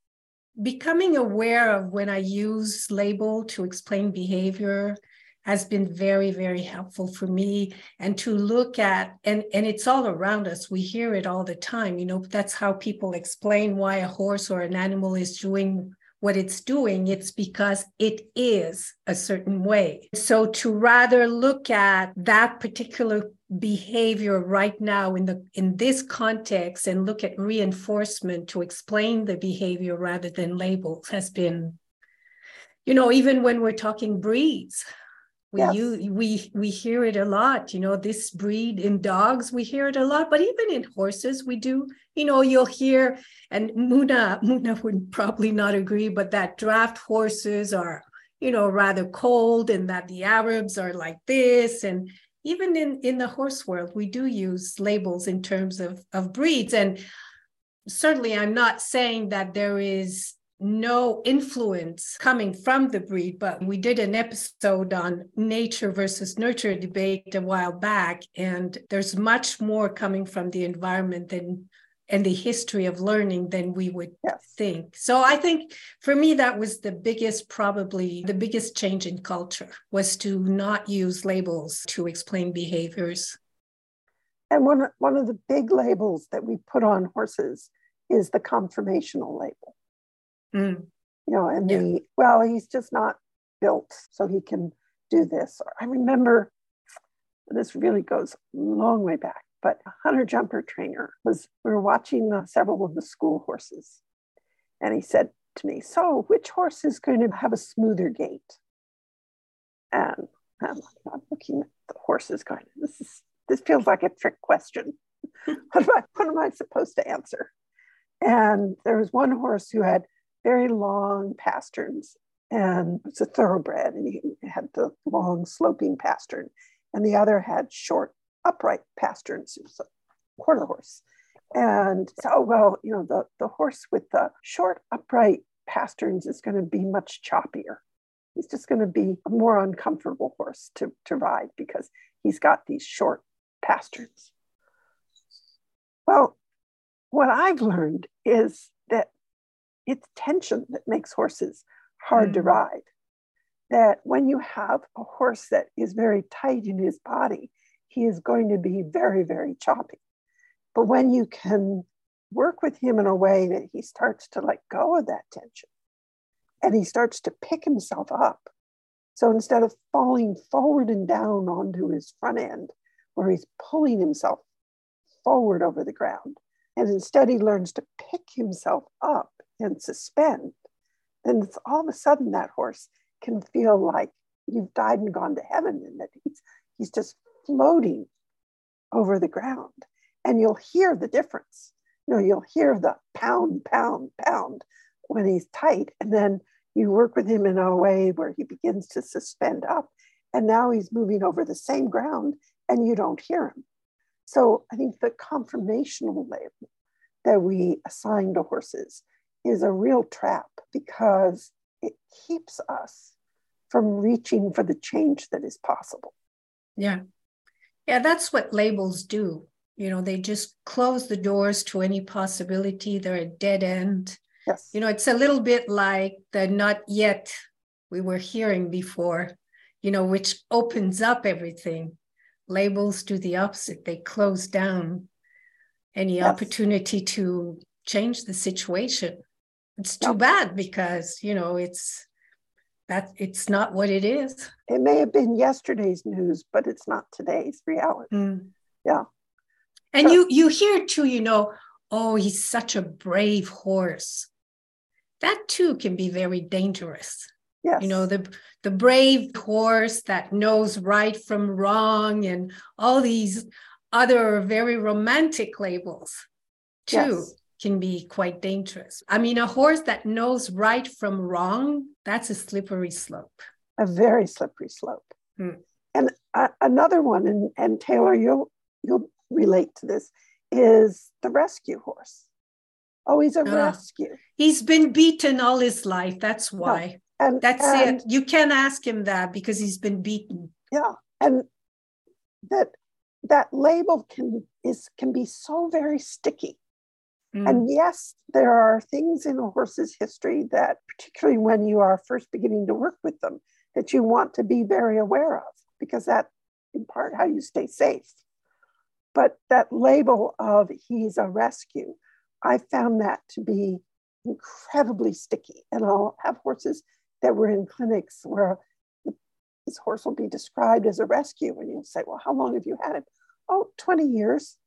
becoming aware of when I use label to explain behavior has been very very helpful for me. And to look at and and it's all around us. We hear it all the time you know that's how people explain why a horse or an animal is doing what it's doing. It's because it is a certain way. So to rather look at that particular behavior right now in the in this context and look at reinforcement to explain the behavior rather than labels has been you know even when we're talking breeds we yes. use, we we hear it a lot you know this breed in dogs we hear it a lot but even in horses we do you know you'll hear and muna muna would probably not agree but that draft horses are you know rather cold and that the arabs are like this and even in in the horse world we do use labels in terms of of breeds. And certainly i'm not saying that there is no influence coming from the breed, but we did an episode on nature versus nurture debate a while back, and there's much more coming from the environment than and the history of learning than we would yes. think. So I think for me that was the biggest probably the biggest change in culture was to not use labels to explain behaviors. And one one of the big labels that we put on horses is the conformational label. Mm. You know, and yeah. the, well, he's just not built so he can do this. Or I remember this really goes a long way back, but a hunter jumper trainer was, we were watching the, several of the school horses. And he said to me, So, which horse is going to have a smoother gait? And I'm, I'm looking at the horses going, This is this feels like a trick question. what, am I, what am I supposed to answer? And there was one horse who had very long pasterns and it's a thoroughbred and he had the long sloping pastern and the other had short upright pasterns was a quarter horse and so well you know the, the horse with the short upright pasterns is going to be much choppier he's just going to be a more uncomfortable horse to, to ride because he's got these short pasterns well what i've learned is that it's tension that makes horses hard mm. to ride. That when you have a horse that is very tight in his body, he is going to be very, very choppy. But when you can work with him in a way that he starts to let go of that tension and he starts to pick himself up. So instead of falling forward and down onto his front end, where he's pulling himself forward over the ground, and instead he learns to pick himself up and suspend, then it's all of a sudden that horse can feel like you've died and gone to heaven and that he's, he's just floating over the ground. And you'll hear the difference. You know, you'll hear the pound, pound, pound when he's tight. And then you work with him in a way where he begins to suspend up. And now he's moving over the same ground and you don't hear him. So I think the conformational label that we assign to horses is a real trap because it keeps us from reaching for the change that is possible. Yeah. Yeah, that's what labels do. You know, they just close the doors to any possibility. They're a dead end. Yes. You know, it's a little bit like the not yet we were hearing before, you know, which opens up everything. Labels do the opposite, they close down any yes. opportunity to change the situation it's too bad because you know it's that it's not what it is it may have been yesterday's news but it's not today's reality mm. yeah and so, you you hear too you know oh he's such a brave horse that too can be very dangerous. Yes. You know, the the brave horse that knows right from wrong and all these other very romantic labels too yes. Can be quite dangerous. I mean, a horse that knows right from wrong, that's a slippery slope. A very slippery slope. Hmm. And uh, another one, and, and Taylor, you'll you'll relate to this, is the rescue horse. Oh, he's a uh, rescue. He's been beaten all his life. That's why. No. And that's and, it. You can't ask him that because he's been beaten. Yeah. And that that label can is can be so very sticky. Mm. And yes, there are things in a horse's history that, particularly when you are first beginning to work with them, that you want to be very aware of because that, in part, how you stay safe. But that label of he's a rescue, I found that to be incredibly sticky. And I'll have horses that were in clinics where this horse will be described as a rescue. And you'll say, well, how long have you had it? Oh, 20 years.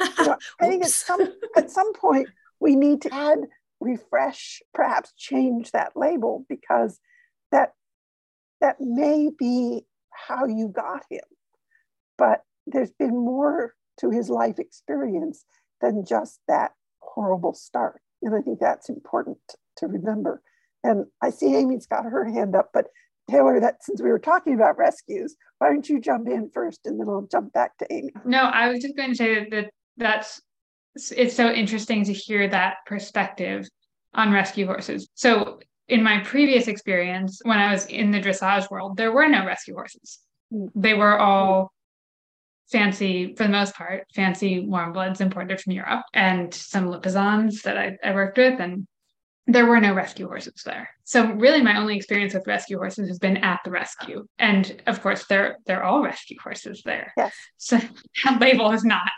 Know, I think at some, at some point we need to add, refresh, perhaps change that label because that, that may be how you got him. But there's been more to his life experience than just that horrible start. And I think that's important to remember. And I see Amy's got her hand up, but Taylor, that since we were talking about rescues, why don't you jump in first and then I'll jump back to Amy. No, I was just going to say that, that that's it's so interesting to hear that perspective on rescue horses. So in my previous experience, when I was in the dressage world, there were no rescue horses. Mm. They were all fancy, for the most part, fancy warm bloods imported from Europe and some Lipizzans that I, I worked with. And there were no rescue horses there. So really my only experience with rescue horses has been at the rescue. And of course they're they're all rescue horses there. Yes. So that label is not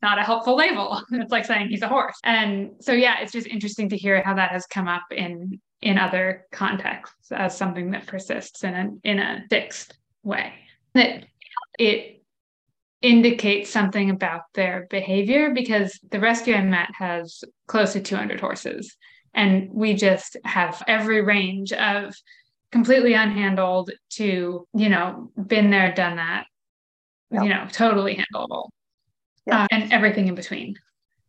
not a helpful label. It's like saying he's a horse. And so yeah, it's just interesting to hear how that has come up in in other contexts as something that persists in a in a fixed way. That it indicates something about their behavior because the rescue I met has close to 200 horses and we just have every range of completely unhandled to you know been there done that yep. you know totally handleable yep. uh, and everything in between.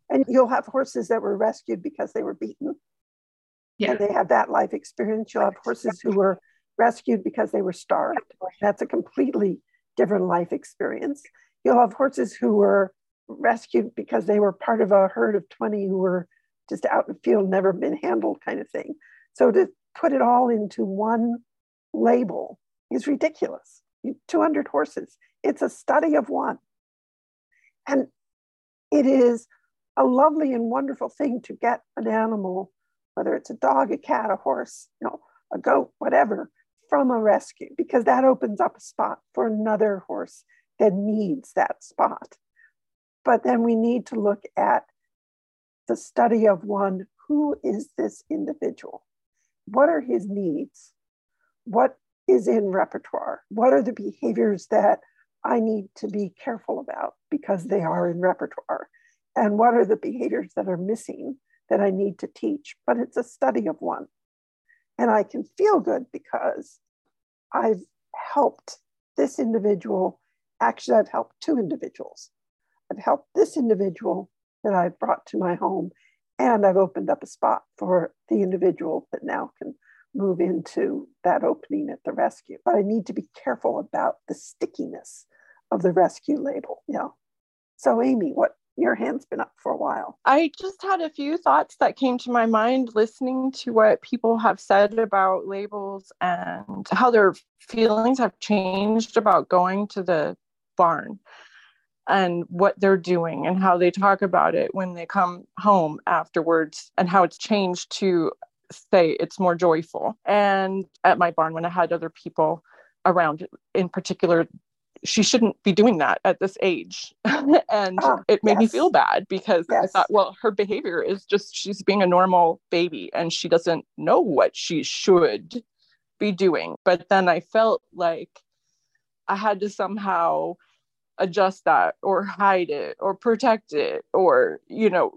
And you'll have horses that were rescued because they were beaten. Yeah. And they have that life experience. You'll have horses who were rescued because they were starved. That's a completely different life experience. You'll have horses who were rescued because they were part of a herd of 20 who were just out in the field, never been handled kind of thing. So to put it all into one label is ridiculous. 200 horses, it's a study of one. And it is a lovely and wonderful thing to get an animal, whether it's a dog, a cat, a horse, you know, a goat, whatever, from a rescue, because that opens up a spot for another horse that needs that spot. But then we need to look at the study of one who is this individual? What are his needs? What is in repertoire? What are the behaviors that I need to be careful about because they are in repertoire? And what are the behaviors that are missing that I need to teach? But it's a study of one. And I can feel good because I've helped this individual. Actually, I've helped two individuals. I've helped this individual that I've brought to my home. And I've opened up a spot for the individual that now can move into that opening at the rescue. But I need to be careful about the stickiness of the rescue label. Yeah. So, Amy, what your hand's been up for a while. I just had a few thoughts that came to my mind listening to what people have said about labels and how their feelings have changed about going to the barn and what they're doing and how they talk about it when they come home afterwards and how it's changed to say it's more joyful. And at my barn, when I had other people around in particular, she shouldn't be doing that at this age. and oh, it made yes. me feel bad because yes. I thought, well, her behavior is just she's being a normal baby and she doesn't know what she should be doing. But then I felt like I had to somehow adjust that or hide it or protect it or you know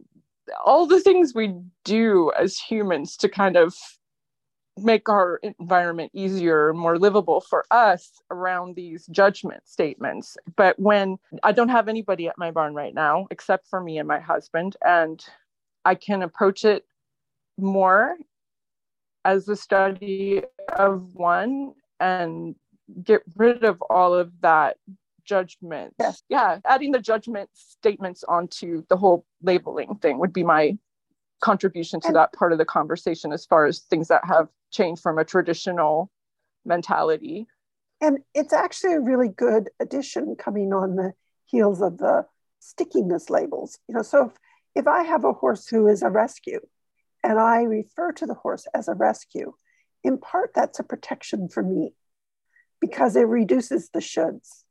all the things we do as humans to kind of make our environment easier more livable for us around these judgment statements. But when i don't have anybody at my barn right now except for me and my husband and i can approach it more as a study of one and get rid of all of that judgment Yes. yeah adding the judgment statements onto the whole labeling thing would be my contribution to And- that part of the conversation as far as things that have changed from a traditional mentality And it's actually a really good addition coming on the heels of the stickiness labels. You know, so if, if I have a horse who is a rescue and I refer to the horse as a rescue, in part that's a protection for me because it reduces the shoulds.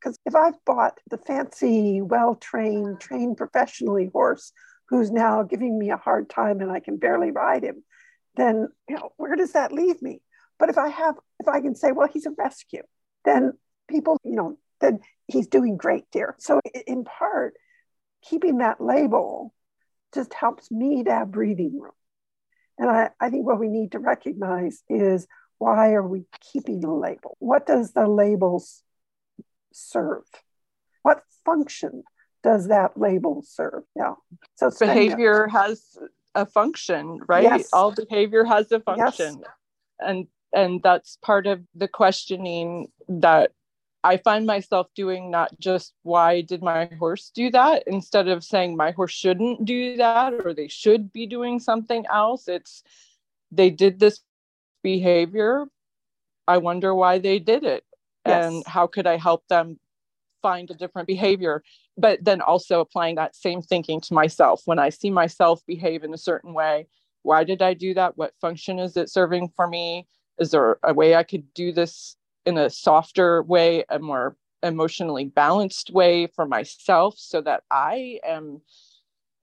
Because if I've bought the fancy, well trained, trained professionally horse who's now giving me a hard time and I can barely ride him, then you know where does that leave me? But if I have, if I can say, well, he's a rescue, then people, you know, then he's doing great, dear. So in part, keeping that label just helps me to have breathing room. And I, I think what we need to recognize is why are we keeping the label? What does the labels serve? What function does that label serve? Yeah. So behavior has a function right Yes. all behavior has a Yes. function and and that's part of the questioning that i find myself doing not just why did my horse do that instead of saying my horse shouldn't do that or they should be doing something else it's they did this behavior i wonder why they did it and how could i help them find a different behavior? But then also applying that same thinking to myself. When i see myself behave in a certain way why did i do that? What function is it serving for me? Is there a way i could do this in a softer way a more emotionally balanced way for myself so that i am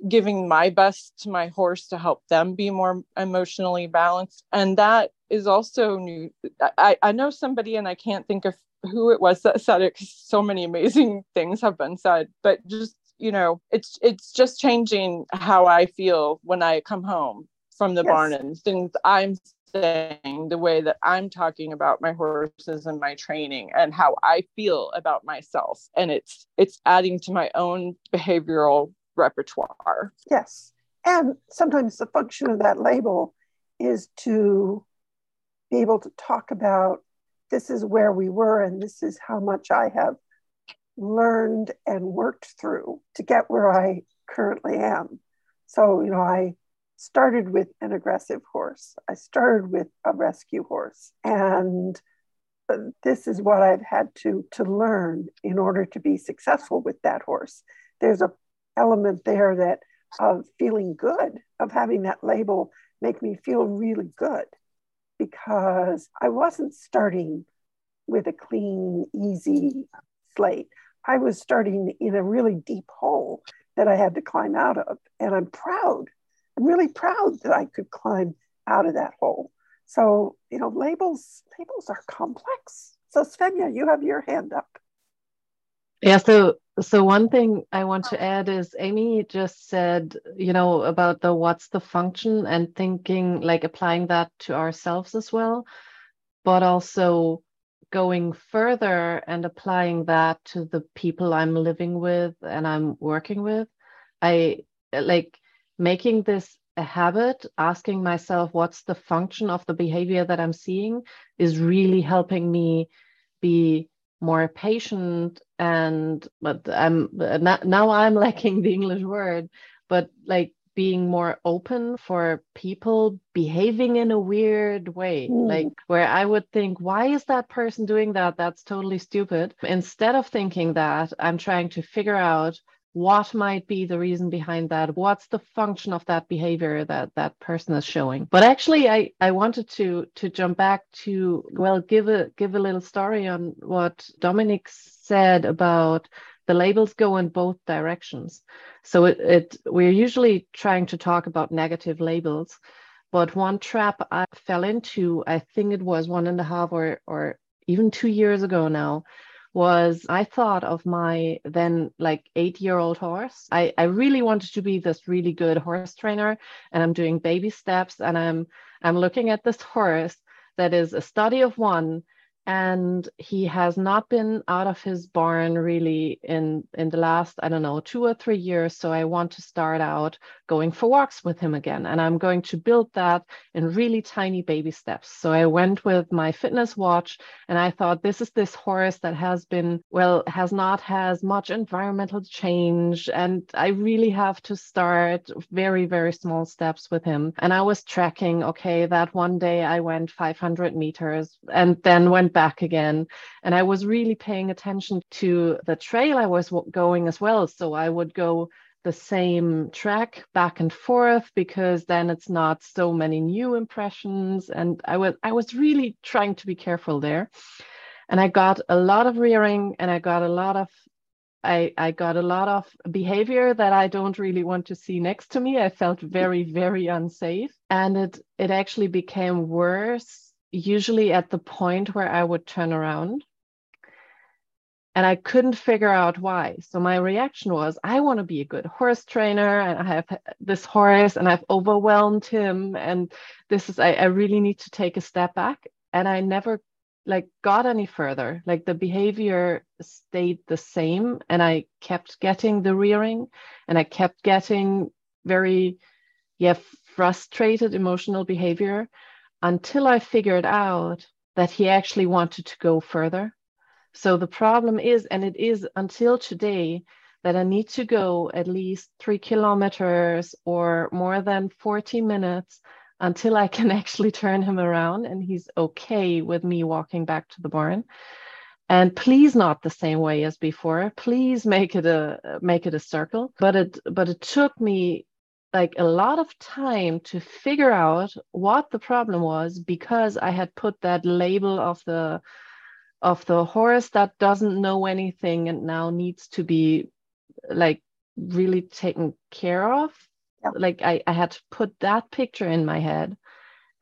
giving my best to my horse to help them be more emotionally balanced? And that is also new. I, I know somebody and i can't think of who it was that said it because so many amazing things have been said but just you know it's it's just changing how i feel when i come home from the Yes. barn and things i'm saying the way that i'm talking about my horses and my training and how i feel about myself and it's it's adding to my own behavioral repertoire Yes. And sometimes the function of that label is to be able to talk about this is where we were and this is how much I have learned and worked through to get where I currently am. So, you know, I started with an aggressive horse, I started with a rescue horse. And this is what I've had to to learn in order to be successful with that horse. There's a element there that of feeling good, of having that label make me feel really good because I wasn't starting with a clean, easy slate. I was starting in a really deep hole that I had to climb out of. And I'm proud. I'm really proud that I could climb out of that hole. So, you know, labels, labels are complex. So Svenja, you have your hand up. Yeah, so so one thing I want to oh. add is Amy just said, you know, about the what's the function and thinking like applying that to ourselves as well, but also going further and applying that to the people I'm living with and I'm working with. I like making this a habit, asking myself what's the function of the behavior that I'm seeing is really helping me be more patient and but i'm now, i'm lacking the english word but like being more open for people behaving in a weird way. Mm. like where i would think why is that person doing that? That's totally stupid. Instead of thinking that i'm trying to figure out what might be the reason behind that? What's the function of that behavior that that person is showing? But actually i i wanted to to jump back to well give a give a little story on what Dominique said about the labels go in both directions. So it, it we're usually trying to talk about negative labels but one trap i fell into i think it was one and a half or or even two years ago now was I thought of my then like eight year old horse. I, I really wanted to be this really good horse trainer and I'm doing baby steps and I'm I'm looking at this horse that is a study of one and he has not been out of his barn really in in the last i don't know two or three years. So i want to start out going for walks with him again. And i'm going to build that in really tiny baby steps. So i went with my fitness watch and i thought this is this horse that has been well has not has much environmental change. And i really have to start very very small steps with him. And i was tracking okay that one day i went 500 meters and then went back again. And I was really paying attention to the trail I was going as well. So I would go the same track back and forth because then it's not so many new impressions and i was i was really trying to be careful there and i got a lot of rearing and i got a lot of I, I got a lot of behavior that I don't really want to see next to me. I felt very, very unsafe. And it it actually became worse usually at the point where I would turn around. And I couldn't figure out why. So my reaction was, I want to be a good horse trainer and I have this horse and I've overwhelmed him. And this is, I, I really need to take a step back. And I never like got any further. Like the behavior stayed the same. And I kept getting the rearing and I kept getting very, yeah, frustrated emotional behavior until I figured out that he actually wanted to go further. So the problem is, and it is until today, that I need to go at least three kilometers or more than 40 minutes until I can actually turn him around and he's okay with me walking back to the barn. And please not the same way as before. Please make it a make it a circle. But it but it took me like a lot of time to figure out what the problem was because I had put that label of the of the horse that doesn't know anything and now needs to be like really taken care of. Yeah. Like I, I had to put that picture in my head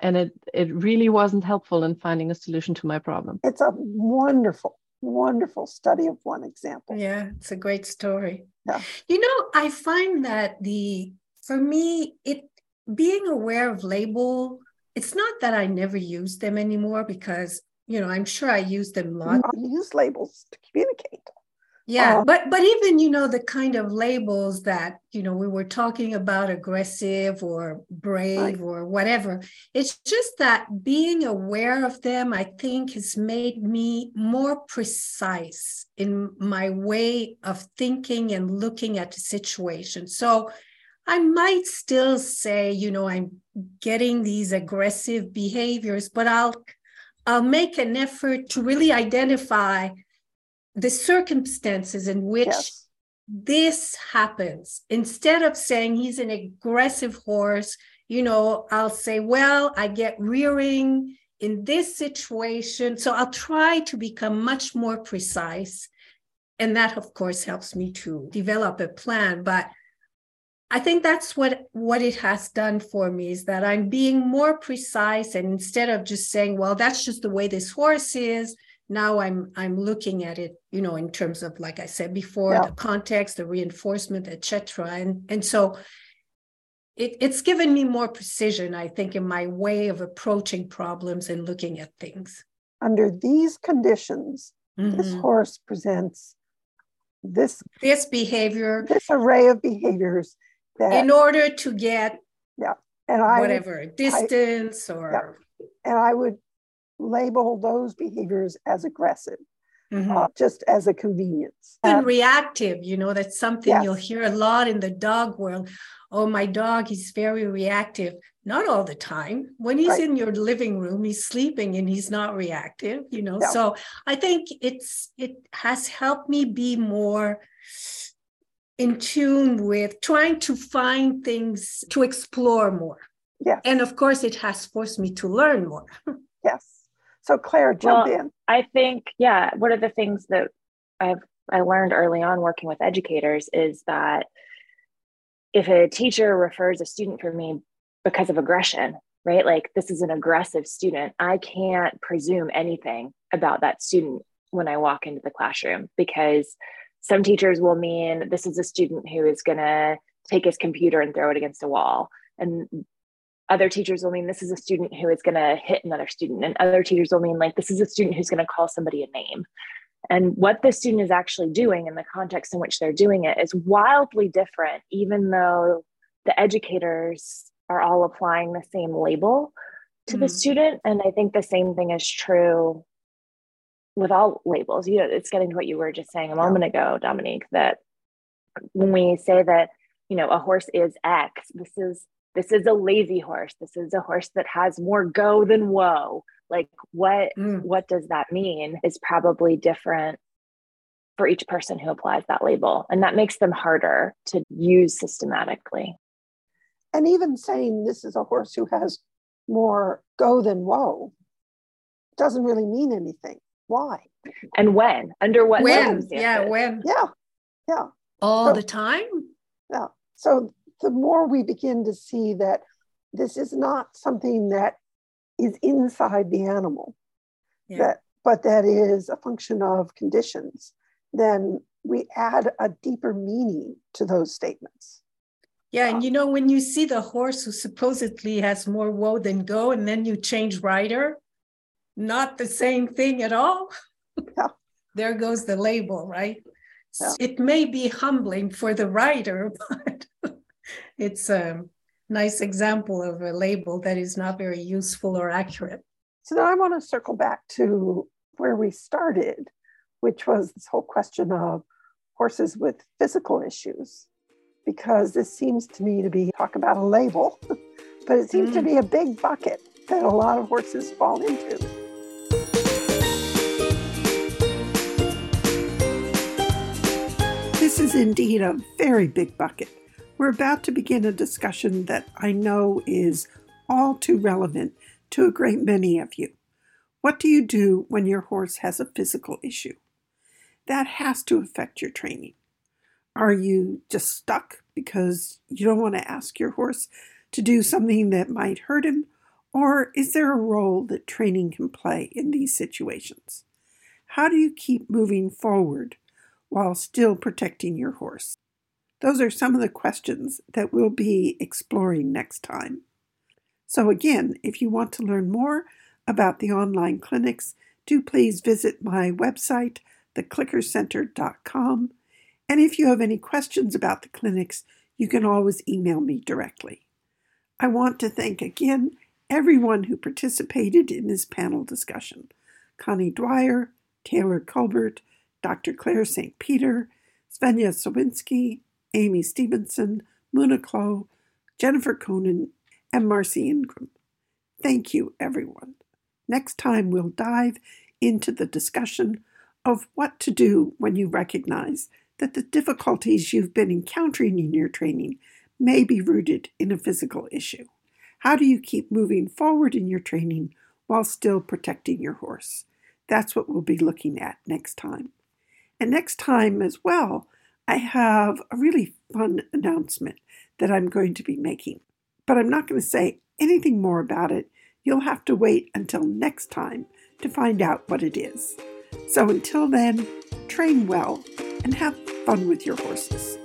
and it it really wasn't helpful in finding a solution to my problem. It's a wonderful, wonderful study of one example. Yeah, it's a great story. Yeah. You know, I find that the for me, it being aware of label, it's not that I never use them anymore because you know I'm sure I use them a lot. I use labels to communicate. Yeah, um, but but even you know the kind of labels that you know we were talking about aggressive or brave right. or whatever. It's just that being aware of them, I think, has made me more precise in my way of thinking and looking at the situation. So I might still say, you know, I'm getting these aggressive behaviors, but I'll I'll make an effort to really identify the circumstances in which yes. this happens. Instead of saying he's an aggressive horse, you know, I'll say, well, I get rearing in this situation. So I'll try to become much more precise. And that, of course, helps me to develop a plan. But I think that's what what it has done for me is that I'm being more precise and instead of just saying, well, that's just the way this horse is, now I'm I'm looking at it, you know, in terms of like I said before, yeah. the context, the reinforcement, etc. And and so it, it's given me more precision, I think, in my way of approaching problems and looking at things. Under these conditions, mm-hmm. this horse presents this this behavior, this array of behaviors that, in order to get yeah and I whatever would, distance I, or yeah. and I would label those behaviors as aggressive. Mm-hmm. Uh, just as a convenience. And um, reactive, you know, that's something yes. you'll hear a lot in the dog world. Oh, my dog is very reactive. Not all the time. When he's right. in your living room, he's sleeping and he's not reactive, you know. Yeah. So I think it's it has helped me be more in tune with trying to find things to explore more. Yes. And of course, it has forced me to learn more. yes. So, Claire, jump well, in. I think, yeah, one of the things that I've I learned early on working with educators is that if a teacher refers a student for me because of aggression, right? Like this is an aggressive student, I can't presume anything about that student when I walk into the classroom because some teachers will mean this is a student who is going to take his computer and throw it against a wall. And other teachers will mean this is a student who is going to hit another student. And other teachers will mean like this is a student who's going to call somebody a name. And what the student is actually doing in the context in which they're doing it is wildly different, even though the educators are all applying the same label to mm the student. And I think the same thing is true with all labels. You know, it's getting to what you were just saying a moment ago, Dominique, that when we say that, you know, a horse is X, this is this is a lazy horse. This is a horse that has more go than whoa. Like what mm. what does that mean is probably different for each person who applies that label. And that makes them harder to use systematically. And even saying this is a horse who has more go than whoa doesn't really mean anything. Why? And when? Under what when? Yeah, when? Yeah. Yeah. All so, the time? Yeah. So the more we begin to see that this is not something that is inside the animal, yeah. that but that is a function of conditions, then we add a deeper meaning to those statements. Yeah, and ah. you know, when you see the horse who supposedly has more whoa than go, and then you change rider, not the same thing at all. Yeah. there goes the label, right? Yeah. It may be humbling for the writer, but it's a nice example of a label that is not very useful or accurate. So now I want to circle back to where we started, which was this whole question of horses with physical issues, because this seems to me to be talk about a label, but it seems mm. to be a big bucket that a lot of horses fall into. This is indeed a very big bucket. We're about to begin a discussion that I know is all too relevant to a great many of you. What do you do when your horse has a physical issue? That has to affect your training. Are you just stuck because you don't want to ask your horse to do something that might hurt him? Or is there a role that training can play in these situations? How do you keep moving forward while still protecting your horse? Those are some of the questions that we'll be exploring next time. So, again, if you want to learn more about the online clinics, do please visit my website, theclickercenter.com. And if you have any questions about the clinics, you can always email me directly. I want to thank again everyone who participated in this panel discussion Connie Dwyer, Taylor Culbert, Dr. Claire St. Peter, Svenja Sawinski, Amy Stevenson, Muna Clough, Jennifer Koning, and Marcy Ingram. Thank you, everyone. Next time, we'll dive into the discussion of what to do when you recognize that the difficulties you've been encountering in your training may be rooted in a physical issue. How do you keep moving forward in your training while still protecting your horse? That's what we'll be looking at next time. And next time as well, I have a really fun announcement that I'm going to be making, but I'm not going to say anything more about it. You'll have to wait until next time to find out what it is. So until then, train well and have fun with your horses.